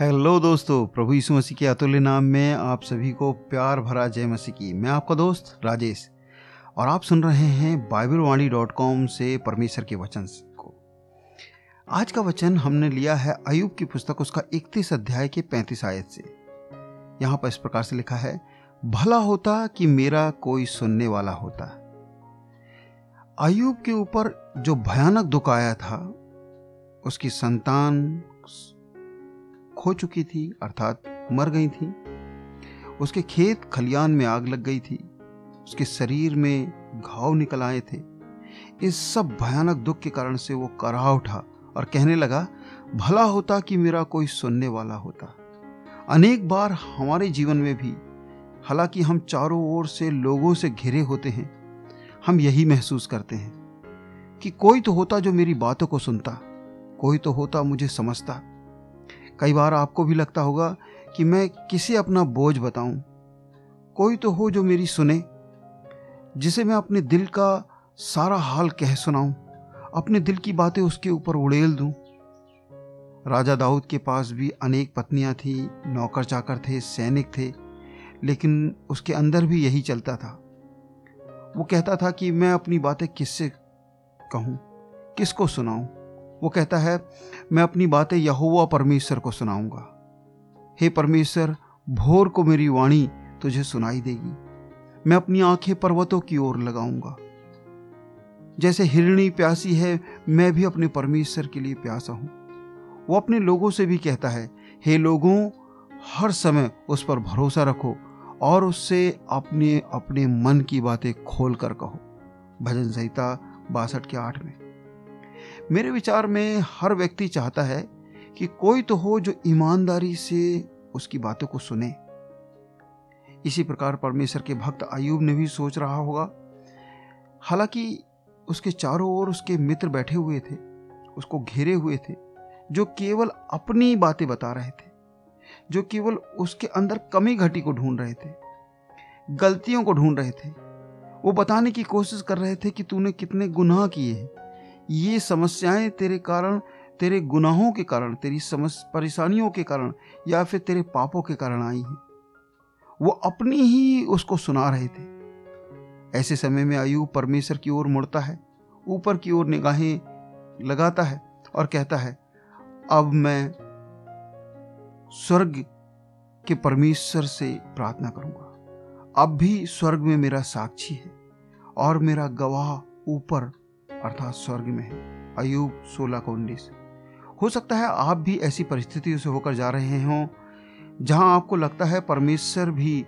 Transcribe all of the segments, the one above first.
Hello दोस्तों, प्रभु यीशु मसीह के अतुल्य नाम में आप सभी को प्यार भरा जय मसीह की। मैं आपका दोस्त राजेश, और आप सुन रहे हैं बाइबल वाणी डॉट कॉम से परमेश्वर के वचन को। आज का वचन हमने लिया है अयुब की पुस्तक, उसका इकतीस अध्याय के पैंतीस आयत से। यहाँ पर इस प्रकार से लिखा है, भला होता कि मेरा कोई सुनने वाला होता। अयुब के ऊपर जो भयानक दुख आया था, उसकी संतान खो चुकी थी, अर्थात मर गई थी। उसके खेत खलियान में आग लग गई थी। उसके शरीर में घाव निकल आए थे। इस सब भयानक दुख के कारण से वो कराह उठा और कहने लगा, भला होता कि मेरा कोई सुनने वाला होता। अनेक बार हमारे जीवन में भी, हालाँकि हम चारों ओर से लोगों से घिरे होते हैं, हम यही महसूस करते हैं कि कोई तो होता जो मेरी बातों को सुनता, कोई तो होता मुझे समझता। कई बार आपको भी लगता होगा कि मैं किसे अपना बोझ बताऊँ। कोई तो हो जो मेरी सुने, जिसे मैं अपने दिल का सारा हाल कह सुनाऊं, अपने दिल की बातें उसके ऊपर उड़ेल दूँ। राजा दाऊद के पास भी अनेक पत्नियाँ थी, नौकर चाकर थे, सैनिक थे, लेकिन उसके अंदर भी यही चलता था। वो कहता था कि मैं अपनी बातें किससे कहूँ, किसको सुनाऊं? वो कहता है, मैं अपनी बातें यहोवा परमेश्वर को सुनाऊँगा। हे परमेश्वर, भोर को मेरी वाणी तुझे सुनाई देगी। मैं अपनी आँखें पर्वतों की ओर लगाऊँगा। जैसे हिरणी प्यासी है, मैं भी अपने परमेश्वर के लिए प्यासा हूँ। वो अपने लोगों से भी कहता है, हे लोगों, हर समय उस पर भरोसा रखो और उससे अपने अपने मन की बातें खोल कर कहो। भजन संहिता बासठ के आठ में। मेरे विचार में हर व्यक्ति चाहता है कि कोई तो हो जो ईमानदारी से उसकी बातों को सुने। इसी प्रकार परमेश्वर के भक्त आयुब ने भी सोच रहा होगा। हालाँकि उसके चारों ओर उसके मित्र बैठे हुए थे, उसको घेरे हुए थे, जो केवल अपनी बातें बता रहे थे, जो केवल उसके अंदर कमी घटी को ढूंढ रहे थे, गलतियों को ढूंढ रहे थे। वो बताने की कोशिश कर रहे थे कि तूने कितने गुनाह किए हैं। ये समस्याएँ तेरे कारण, तेरे गुनाहों के कारण, तेरी समस, परेशानियों के कारण या फिर तेरे पापों के कारण आई हैं। वो अपनी ही उसको सुना रहे थे। ऐसे समय में आयु परमेश्वर की ओर मुड़ता है, ऊपर की ओर निगाहें लगाता है और कहता है, अब मैं स्वर्ग के परमेश्वर से प्रार्थना करूँगा। अब भी स्वर्ग में मेरा साक्षी है और मेरा गवाह ऊपर अर्थात स्वर्ग में है। अयुब सोलह को उन्नीस। हो सकता है आप भी ऐसी परिस्थितियों से होकर जा रहे हों, जहाँ आपको लगता है परमेश्वर भी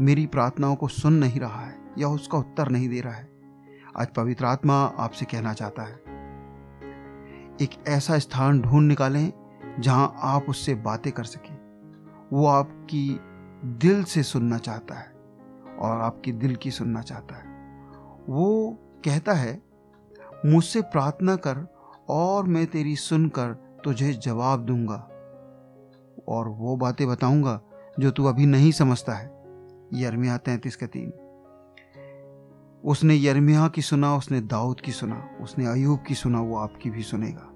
मेरी प्रार्थनाओं को सुन नहीं रहा है या उसका उत्तर नहीं दे रहा है। आज पवित्र आत्मा आपसे कहना चाहता है, एक ऐसा स्थान ढूंढ निकालें जहाँ आप उससे बातें कर सकें। वो आपकी दिल से सुनना चाहता है और आपकी दिल की सुनना चाहता है। वो कहता है मुझसे प्रार्थना कर और मैं तेरी सुनकर तुझे जवाब दूँगा। और वो बातें बताऊँगा जो तू अभी नहीं समझता है। यरमिया तैतीस का तीन। उसने यरमिया की सुना, उसने दाऊद की सुना, उसने अयूब की सुना, वो आपकी भी सुनेगा।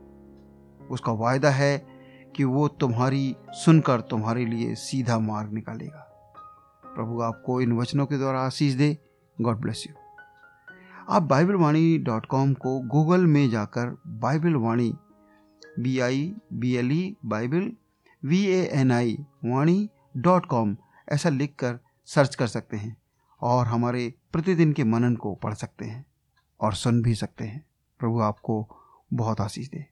उसका वायदा है कि वो तुम्हारी सुनकर तुम्हारे लिए सीधा मार्ग निकालेगा। प्रभु आपको इन वचनों के द्वारा आशीष दे। God bless you. आप बाइबल वाणी डॉट कॉम को गूगल में जाकर Bible Vani B I B L E Bible V A N I Vani dot com, ऐसा लिख कर सर्च कर सकते हैं और हमारे प्रतिदिन के मनन को पढ़ सकते हैं और सुन भी सकते हैं। प्रभु आपको बहुत आशीष दे।